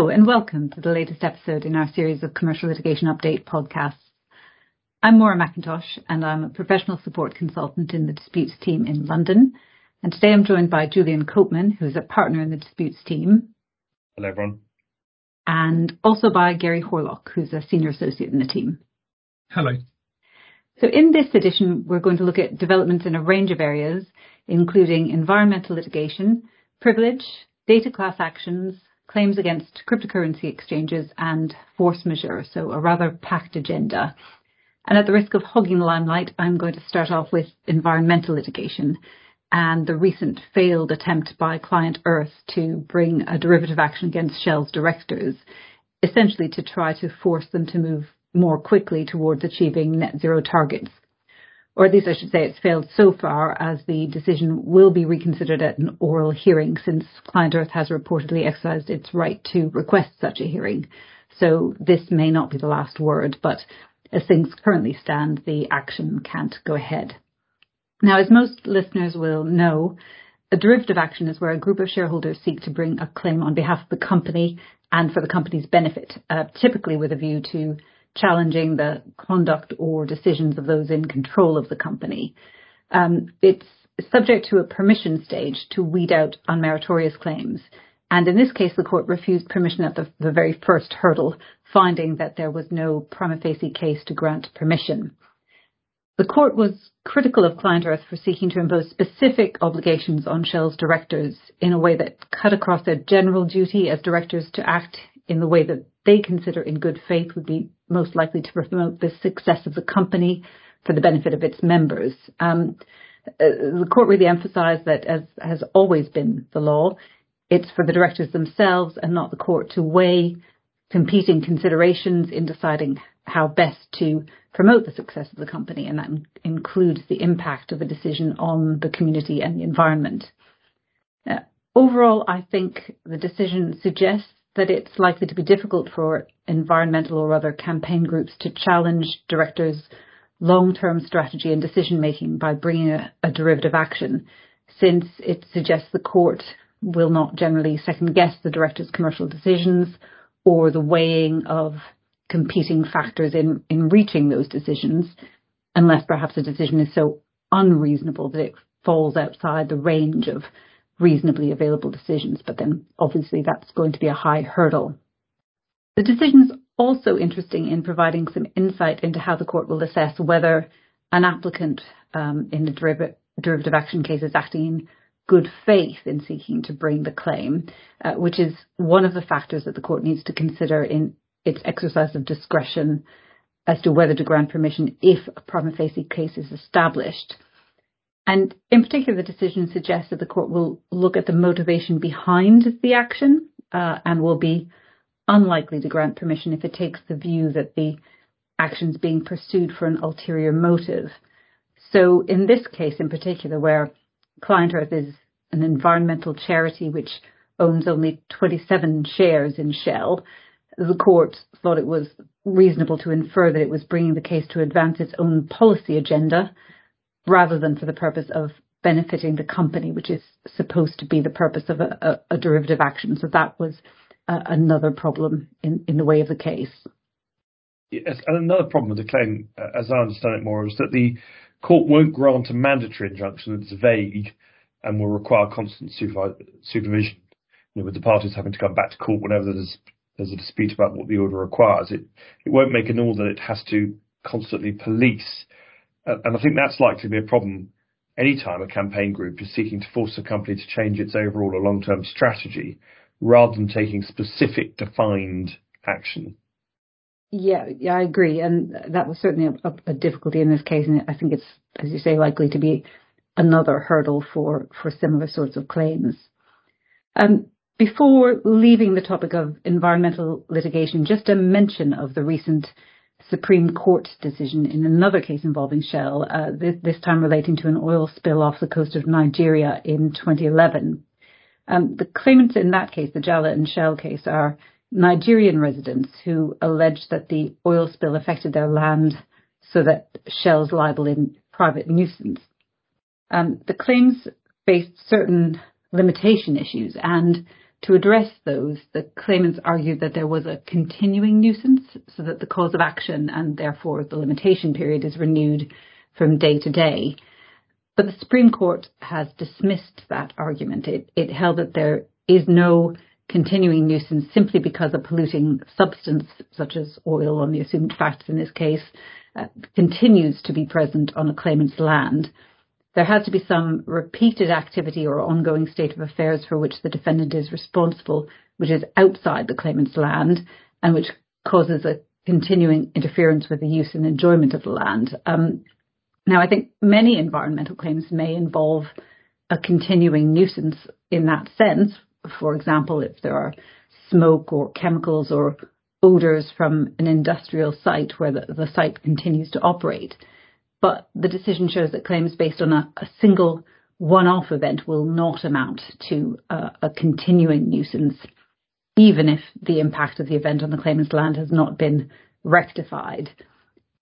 Hello, and welcome to the latest episode in our series of Commercial Litigation Update podcasts. I'm Maura McIntosh, and I'm a professional support consultant in the disputes team in London. And today I'm joined by Julian Copeman, who's a partner in the disputes team. Hello, everyone. And also by Gary Horlock, who's a senior associate in the team. Hello. So in this edition, we're going to look at developments in a range of areas, including environmental litigation, privilege, data class actions, claims against cryptocurrency exchanges, and force majeure. So a rather packed agenda. And at the risk of hogging the limelight, I'm going to start off with environmental litigation and the recent failed attempt by Client Earth to bring a derivative action against Shell's directors, essentially to try to force them to move more quickly towards achieving net zero targets or at least I should say it's failed so far as the decision will be reconsidered at an oral hearing since Client Earth has reportedly exercised its right to request such a hearing. So this may not be the last word, but as things currently stand, the action can't go ahead. Now, as most listeners will know, a derivative action is where a group of shareholders seek to bring a claim on behalf of the company and for the company's benefit, uh, typically with a view to challenging the conduct or decisions of those in control of the company. Um, it's subject to a permission stage to weed out unmeritorious claims. And in this case, the court refused permission at the, the very first hurdle, finding that there was no prima facie case to grant permission. The court was critical of Client Earth for seeking to impose specific obligations on Shell's directors in a way that cut across their general duty as directors to act in the way that they consider in good faith would be most likely to promote the success of the company for the benefit of its members. Um, uh, the court really emphasised that, as has always been the law, it's for the directors themselves and not the court to weigh competing considerations in deciding how best to promote the success of the company, and that includes the impact of a decision on the community and the environment. Uh, overall, I think the decision suggests that it's likely to be difficult for environmental or other campaign groups to challenge directors' long-term strategy and decision-making by bringing a, a derivative action, since it suggests the court will not generally second-guess the director's commercial decisions or the weighing of competing factors in, in reaching those decisions, unless perhaps a decision is so unreasonable that it falls outside the range of reasonably available decisions, but then obviously that's going to be a high hurdle. The decision is also interesting in providing some insight into how the court will assess whether an applicant um, in the derivative, derivative action case is acting in good faith in seeking to bring the claim, uh, which is one of the factors that the court needs to consider in its exercise of discretion as to whether to grant permission if a prima facie case is established. And in particular, the decision suggests that the court will look at the motivation behind the action uh, and will be unlikely to grant permission if it takes the view that the action is being pursued for an ulterior motive. So in this case in particular, where Client Earth is an environmental charity which owns only 27 shares in Shell, the court thought it was reasonable to infer that it was bringing the case to advance its own policy agenda rather than for the purpose of benefiting the company, which is supposed to be the purpose of a, a, a derivative action. So that was uh, another problem in, in the way of the case. Yes, and another problem with the claim, uh, as I understand it Maura, is that the court won't grant a mandatory injunction that's vague and will require constant supervision. You know, with the parties having to come back to court whenever there's there's a dispute about what the order requires. It it won't make an order that it has to constantly police and I think that's likely to be a problem anytime a campaign group is seeking to force a company to change its overall or long-term strategy rather than taking specific defined action. Yeah, yeah, I agree, and that was certainly a, a, difficulty in this case, and I think it's, as you say, likely to be another hurdle for for similar sorts of claims. Um, before leaving the topic of environmental litigation, just a mention of the recent Supreme Court decision in another case involving Shell, uh, this, this, time relating to an oil spill off the coast of Nigeria in 2011. Um, the claimants in that case, the Jalla and Shell case, are Nigerian residents who allege that the oil spill affected their land so that Shell's liable in private nuisance. Um, the claims faced certain limitation issues and to address those, the claimants argued that there was a continuing nuisance, so that the cause of action and therefore the limitation period is renewed from day to day. But the Supreme Court has dismissed that argument. It, it held that there is no continuing nuisance simply because a polluting substance, such as oil on the assumed facts in this case, uh, continues to be present on a claimant's land there has to be some repeated activity or ongoing state of affairs for which the defendant is responsible, which is outside the claimant's land and which causes a continuing interference with the use and enjoyment of the land. Um, now, I think many environmental claims may involve a continuing nuisance in that sense. For example, if there are smoke or chemicals or odours from an industrial site where the, the site continues to operate but the decision shows that claims based on a, a single one-off event will not amount to a, a continuing nuisance, even if the impact of the event on the claimant's land has not been rectified.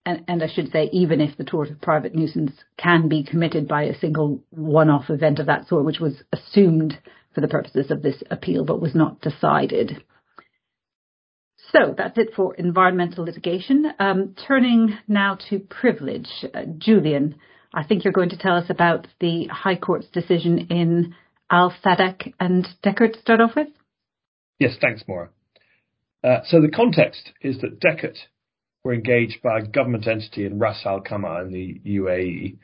And, and, I should say, even if the tort of private nuisance can be committed by a single one-off event of that sort, which was assumed for the purposes of this appeal but was not decided. So that's it for environmental litigation. Um, turning now to privilege. Uh, Julian, I think you're going to tell us about the High Court's decision in Al Sadeq and Dechert to start off with. Yes, thanks, Maura. Uh, so the context is that Dechert were engaged by a government entity in Ras Al Khaimah in the UAE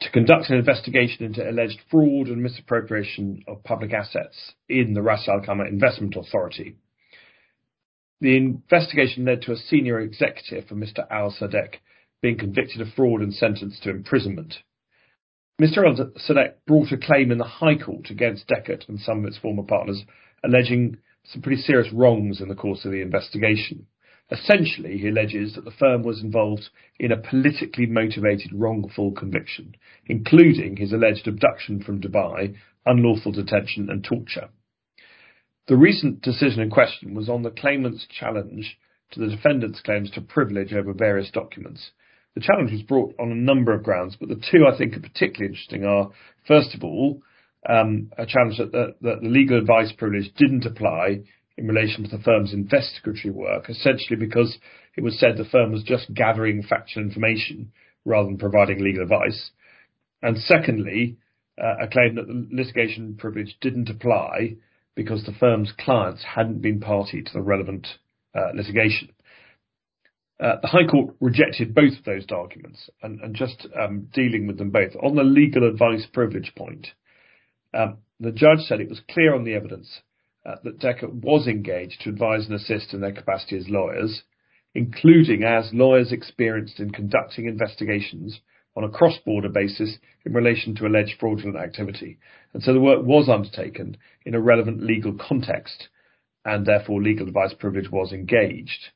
to conduct an investigation into alleged fraud and misappropriation of public assets in the Ras Al Khaimah Investment Authority. The investigation led to a senior executive for Mr. Al Sadeq being convicted of fraud and sentenced to imprisonment. Mr. Al Sadeq brought a claim in the High Court against Dechert and some of its former partners, alleging some pretty serious wrongs in the course of the investigation. Essentially, he alleges that the firm was involved in a politically motivated wrongful conviction, including his alleged abduction from Dubai, unlawful detention and torture. The recent decision in question was on the claimant's challenge to the defendant's claims to privilege over various documents. The challenge was brought on a number of grounds, but the two I think are particularly interesting are, first of all, um, a challenge that the, that the legal advice privilege didn't apply in relation to the firm's investigatory work, essentially because it was said the firm was just gathering factual information rather than providing legal advice. And secondly, uh, a claim that the litigation privilege didn't apply because the firm's clients hadn't been party to the relevant uh, litigation. Uh, the High Court rejected both of those arguments and, and just um, dealing with them both. On the legal advice privilege point, um, the judge said it was clear on the evidence uh, that Dechert was engaged to advise and assist in their capacity as lawyers, including as lawyers experienced in conducting investigations on a cross-border basis in relation to alleged fraudulent activity. And so the work was undertaken in a relevant legal context, and therefore legal advice privilege was engaged.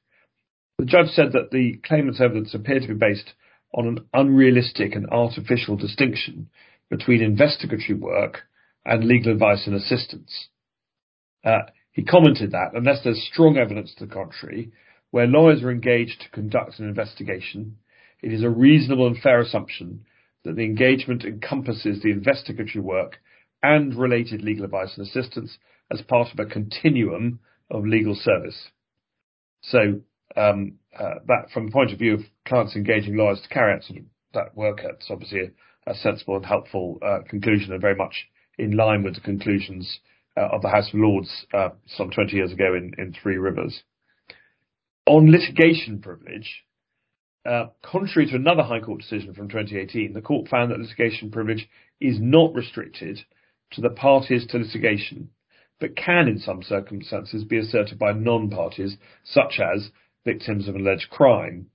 The judge said that the claimant's evidence appeared to be based on an unrealistic and artificial distinction between investigatory work and legal advice and assistance. Uh, he commented that unless there's strong evidence to the contrary, where lawyers are engaged to conduct an investigation, it is a reasonable and fair assumption that the engagement encompasses the investigatory work and related legal advice and assistance as part of a continuum of legal service. So um, uh, that, from the point of view of clients engaging lawyers to carry out that work, it's obviously a, a sensible and helpful uh, conclusion, and very much in line with the conclusions uh, of the House of Lords uh, some 20 years ago in, in Three Rivers. On litigation privilege, uh, contrary to another High Court decision from 2018, the court found that litigation privilege is not restricted to the parties to litigation, but can in some circumstances be asserted by non-parties, such as victims of alleged crime.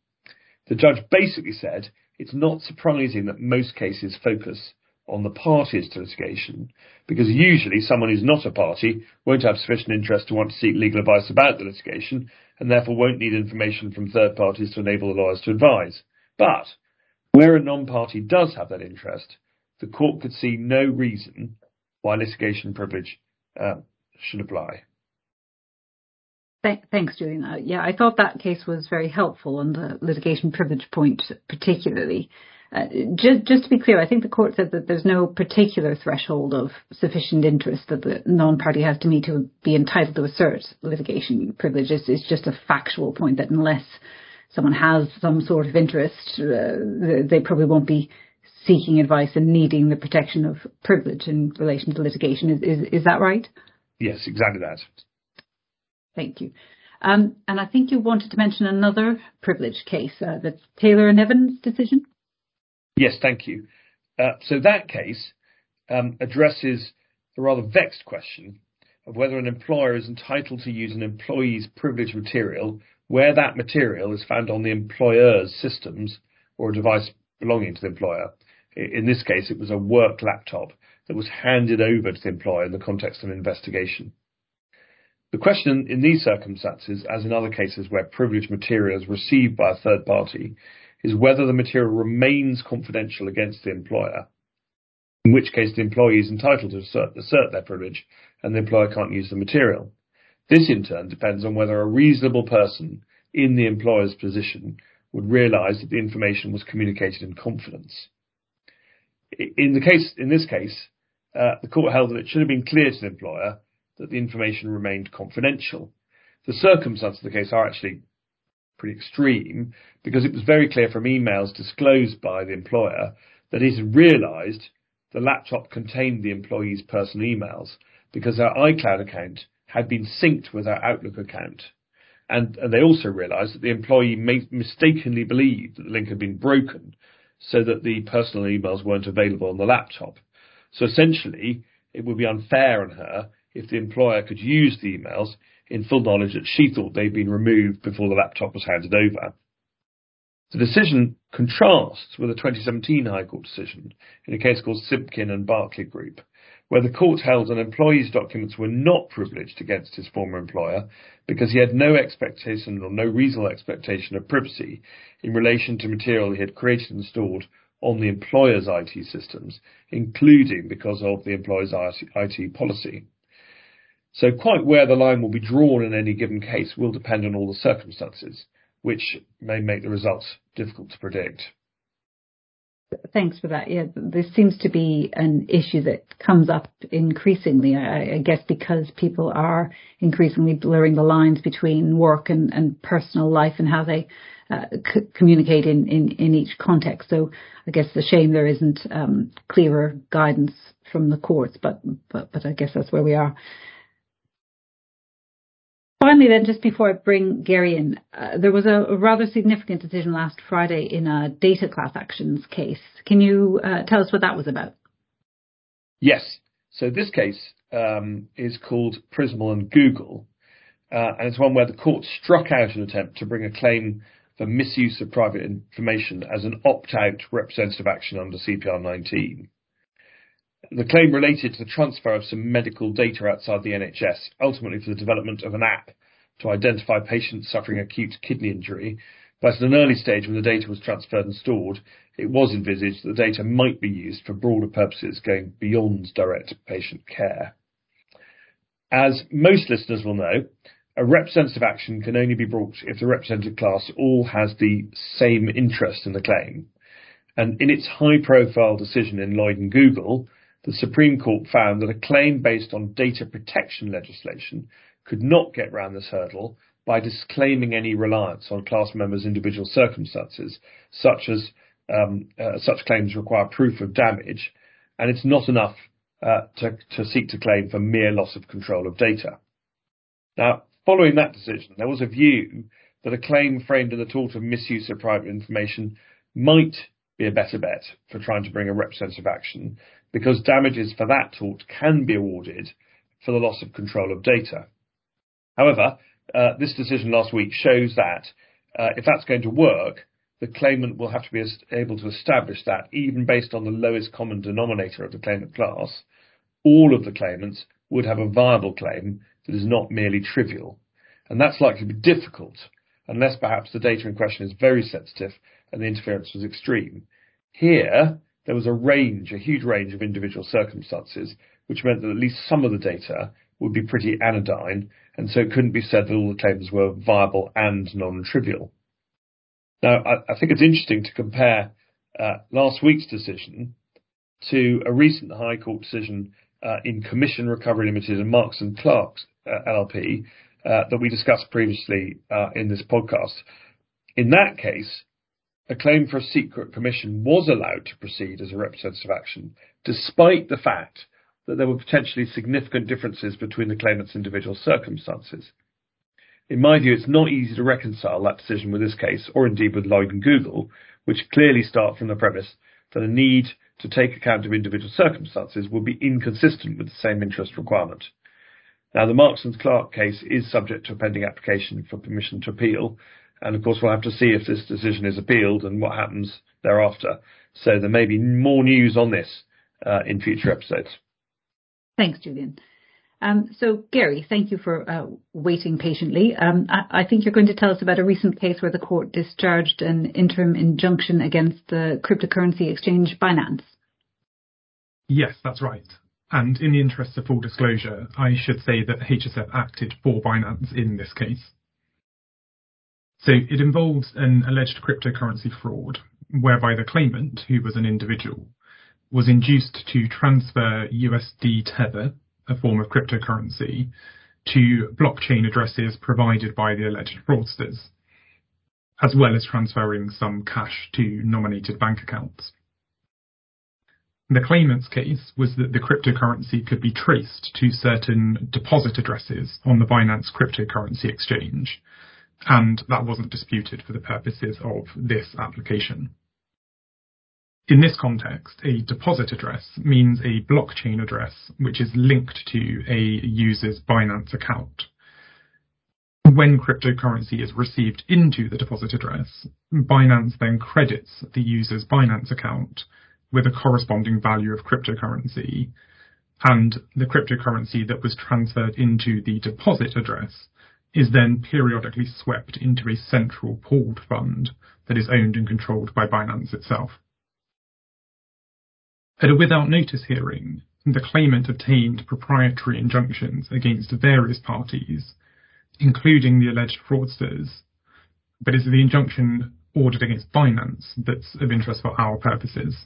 The judge basically said it's not surprising that most cases focus on the parties to litigation, because usually someone who's not a party won't have sufficient interest to want to seek legal advice about the litigation, and therefore won't need information from third parties to enable the lawyers to advise. But where a non-party does have that interest, the court could see no reason why litigation privilege uh, should apply. Thanks, Julian. Uh, yeah, I thought that case was very helpful on the litigation privilege point, particularly. Uh, just, just to be clear, I think the court said that there's no particular threshold of sufficient interest that the non-party has to meet to be entitled to assert litigation privileges. It's, it's just a factual point that unless someone has some sort of interest, uh, they probably won't be seeking advice and needing the protection of privilege in relation to litigation. Is, is, is that right? Yes, exactly that. Thank you. Um, and I think you wanted to mention another privilege case, uh, the Taylor and Evans decision. Yes, thank you. Uh, so that case um, addresses the rather vexed question of whether an employer is entitled to use an employee's privileged material where that material is found on the employer's systems or a device belonging to the employer. In this case, it was a work laptop that was handed over to the employer in the context of an investigation. The question in these circumstances, as in other cases where privileged material is received by a third party, is whether the material remains confidential against the employer, in which case the employee is entitled to assert, assert their privilege and the employer can't use the material. This in turn depends on whether a reasonable person in the employer's position would realise that the information was communicated in confidence. In the case, in this case, uh, the court held that it should have been clear to the employer that the information remained confidential. The circumstances of the case are actually pretty extreme because it was very clear from emails disclosed by the employer that it had realised the laptop contained the employee's personal emails because their iCloud account had been synced with our Outlook account. And, and they also realised that the employee may, mistakenly believed that the link had been broken so that the personal emails weren't available on the laptop. So essentially, it would be unfair on her if the employer could use the emails in full knowledge that she thought they'd been removed before the laptop was handed over. The decision contrasts with a 2017 High Court decision in a case called Simpkin and Berkeley Group, where the court held an employee's documents were not privileged against his former employer because he had no expectation or no reasonable expectation of privacy in relation to material he had created and stored on the employer's IT systems, including because of the employer's IT policy. So quite where the line will be drawn in any given case will depend on all the circumstances, which may make the results difficult to predict. Thanks for that. Yeah, this seems to be an issue that comes up increasingly, I, I guess, because people are increasingly blurring the lines between work and, and personal life and how they uh, c- communicate in, in, in each context. So I guess the shame there isn't um, clearer guidance from the courts, but, but, but I guess that's where we are. Finally, then, just before I bring Gary in, uh, there was a, rather significant decision last Friday in a data class actions case. Can you uh, tell us what that was about? Yes. So this case um, is called Prismall and Google, uh, and it's one where the court struck out an attempt to bring a claim for misuse of private information as an opt-out representative action under CPR 19. The claim related to the transfer of some medical data outside the NHS, ultimately for the development of an app to identify patients suffering acute kidney injury. But at an early stage, when the data was transferred and stored, it was envisaged that the data might be used for broader purposes going beyond direct patient care. As most listeners will know, a representative action can only be brought if the representative class all has the same interest in the claim. And in its high profile decision in Lloyd and Google, the Supreme Court found that a claim based on data protection legislation could not get round this hurdle by disclaiming any reliance on class members' individual circumstances, such as um, uh, such claims require proof of damage, and it's not enough uh, to, to seek to claim for mere loss of control of data. Now, following that decision, there was a view that a claim framed in the tort of misuse of private information might be a better bet for trying to bring a representative action because damages for that tort can be awarded for the loss of control of data. However, uh, this decision last week shows that uh, if that's going to work, the claimant will have to be able to establish that even based on the lowest common denominator of the claimant class, all of the claimants would have a viable claim that is not merely trivial. And that's likely to be difficult unless perhaps the data in question is very sensitive and the interference was extreme. Here, there was a range, a huge range of individual circumstances, which meant that at least some of the data would be pretty anodyne, and so it couldn't be said that all the claims were viable and non-trivial. Now, I, I think it's interesting to compare uh, last week's decision to a recent High Court decision uh, in Commission Recovery Limited and Marks and Clerks uh, LLP uh, that we discussed previously uh, in this podcast. In that case, a claim for a secret commission was allowed to proceed as a representative action, despite the fact that there were potentially significant differences between the claimant's individual circumstances. In my view, it's not easy to reconcile that decision with this case, or indeed with Lloyd and Google, which clearly start from the premise that a need to take account of individual circumstances would be inconsistent with the same interest requirement. Now, the Marks and Clerk case is subject to a pending application for permission to appeal, and of course we'll have to see if this decision is appealed and what happens thereafter. So there may be more news on this uh, in future episodes. Thanks, Julian. Um, so, Gary, thank you for uh, waiting patiently. Um, I, I, think you're going to tell us about a recent case where the court discharged an interim injunction against the cryptocurrency exchange Binance. Yes, that's right. And in the interest of full disclosure, I should say that HSF acted for Binance in this case. So it involves an alleged cryptocurrency fraud whereby the claimant, who was an individual, was induced to transfer USD Tether, a form of cryptocurrency, to blockchain addresses provided by the alleged fraudsters, as well as transferring some cash to nominated bank accounts. The claimant's case was that the cryptocurrency could be traced to certain deposit addresses on the Binance cryptocurrency exchange, and that wasn't disputed for the purposes of this application. In this context, a deposit address means a blockchain address which is linked to a user's Binance account. When cryptocurrency is received into the deposit address, Binance then credits the user's Binance account with a corresponding value of cryptocurrency, and the cryptocurrency that was transferred into the deposit address is then periodically swept into a central pooled fund that is owned and controlled by Binance itself. At a without notice hearing, the claimant obtained proprietary injunctions against various parties, including the alleged fraudsters, but it's the injunction ordered against Binance that's of interest for our purposes.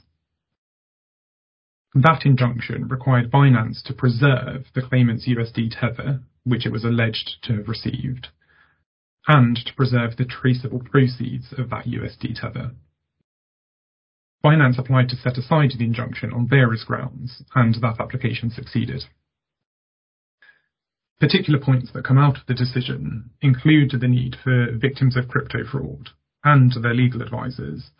That injunction required Binance to preserve the claimant's USD tether, which it was alleged to have received, and to preserve the traceable proceeds of that USD tether. Binance applied to set aside the injunction on various grounds, and that application succeeded. Particular points that come out of the decision include the need for victims of crypto fraud and their legal advisors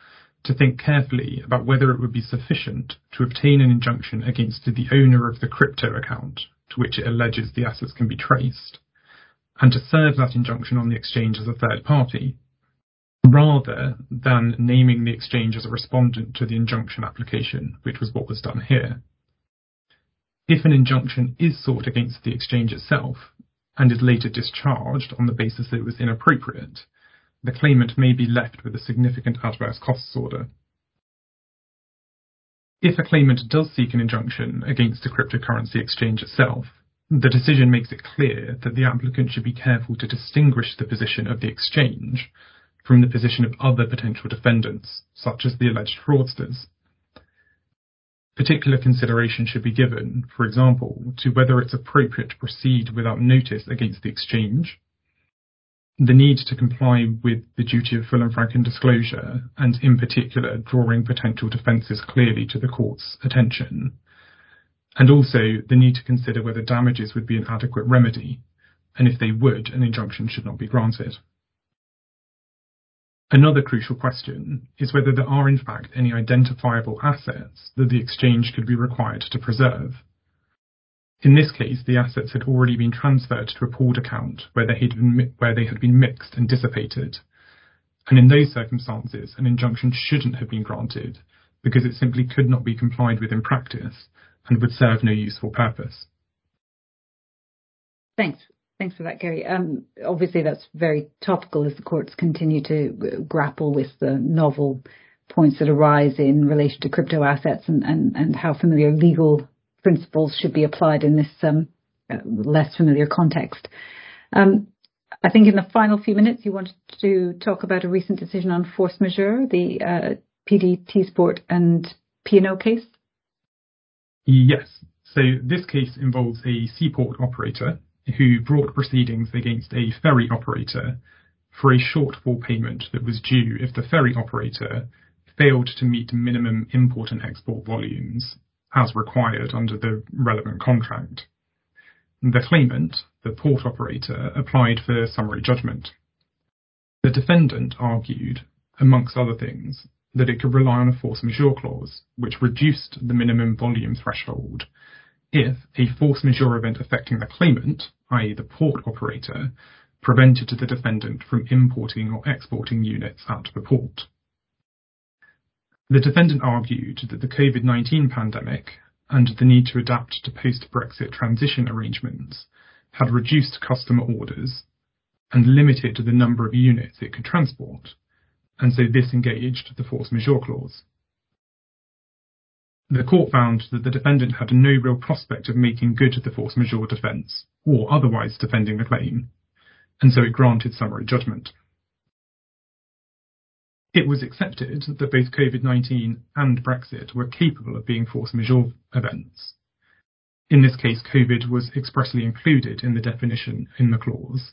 to think carefully about whether it would be sufficient to obtain an injunction against the owner of the crypto account to which it alleges the assets can be traced, and to serve that injunction on the exchange as a third party, rather than naming the exchange as a respondent to the injunction application, which was what was done here. If an injunction is sought against the exchange itself, and is later discharged on the basis that it was inappropriate, the claimant may be left with a significant adverse costs order. If a claimant does seek an injunction against a cryptocurrency exchange itself, the decision makes it clear that the applicant should be careful to distinguish the position of the exchange from the position of other potential defendants, such as the alleged fraudsters. Particular consideration should be given, for example, to whether it's appropriate to proceed without notice against the exchange, the need to comply with the duty of full and frank disclosure, and in particular drawing potential defences clearly to the court's attention, and also the need to consider whether damages would be an adequate remedy, and if they would, an injunction should not be granted. Another crucial question is whether there are in fact any identifiable assets that the exchange could be required to preserve. In this case, the assets had already been transferred to a pooled account where they had been, where they had been mixed and dissipated. And in those circumstances, an injunction shouldn't have been granted because it simply could not be complied with in practice and would serve no useful purpose. Thanks. Thanks for that, Gary. Um, obviously, that's very topical as the courts continue to grapple with the novel points that arise in relation to crypto assets and, and, and how familiar legal principles should be applied in this um, uh, less familiar context. Um, I think in the final few minutes, you wanted to talk about a recent decision on force majeure, the uh, PD, Teesport and P&O case? Yes. So this case involves a seaport operator who brought proceedings against a ferry operator for a shortfall payment that was due if the ferry operator failed to meet minimum import and export volumes as required under the relevant contract. The claimant, the port operator, applied for summary judgment. The defendant argued, amongst other things, that it could rely on a force majeure clause, which reduced the minimum volume threshold if a force majeure event affecting the claimant, i.e. the port operator, prevented the defendant from importing or exporting units at the port. The defendant argued that the COVID-19 pandemic and the need to adapt to post-Brexit transition arrangements had reduced customer orders and limited the number of units it could transport, and so this engaged the force majeure clause. The court found that the defendant had no real prospect of making good the force majeure defence, or otherwise defending the claim, and so it granted summary judgment. It was accepted that both COVID-19 and Brexit were capable of being force majeure events. In this case, COVID was expressly included in the definition in the clause,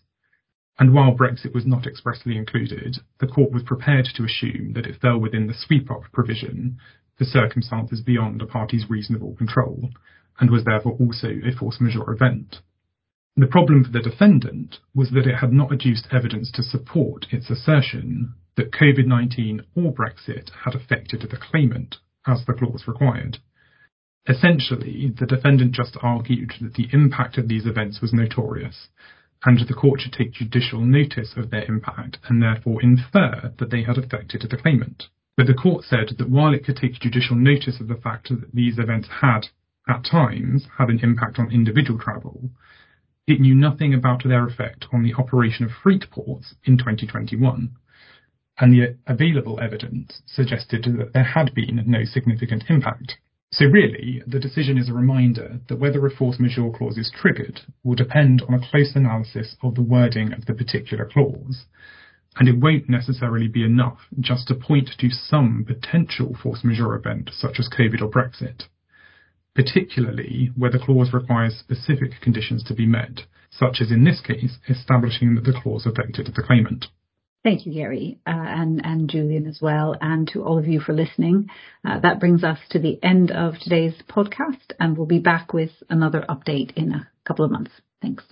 and while Brexit was not expressly included, the court was prepared to assume that it fell within the sweep-up provision for circumstances beyond a party's reasonable control, and was therefore also a force majeure event. The problem for the defendant was that it had not adduced evidence to support its assertion that COVID-19 or Brexit had affected the claimant, as the clause required. Essentially, the defendant just argued that the impact of these events was notorious, and the court should take judicial notice of their impact and therefore infer that they had affected the claimant. But the court said that while it could take judicial notice of the fact that these events had, at times, had an impact on individual travel, it knew nothing about their effect on the operation of freight ports in 2021, and the available evidence suggested that there had been no significant impact. So really, the decision is a reminder that whether a force majeure clause is triggered will depend on a close analysis of the wording of the particular clause, and it won't necessarily be enough just to point to some potential force majeure event such as COVID or Brexit, particularly where the clause requires specific conditions to be met, such as in this case, establishing that the clause affected the claimant. Thank you, Gary, uh, and, and Julian as well, and to all of you for listening. Uh, that brings us to the end of today's podcast, and we'll be back with another update in a couple of months. Thanks.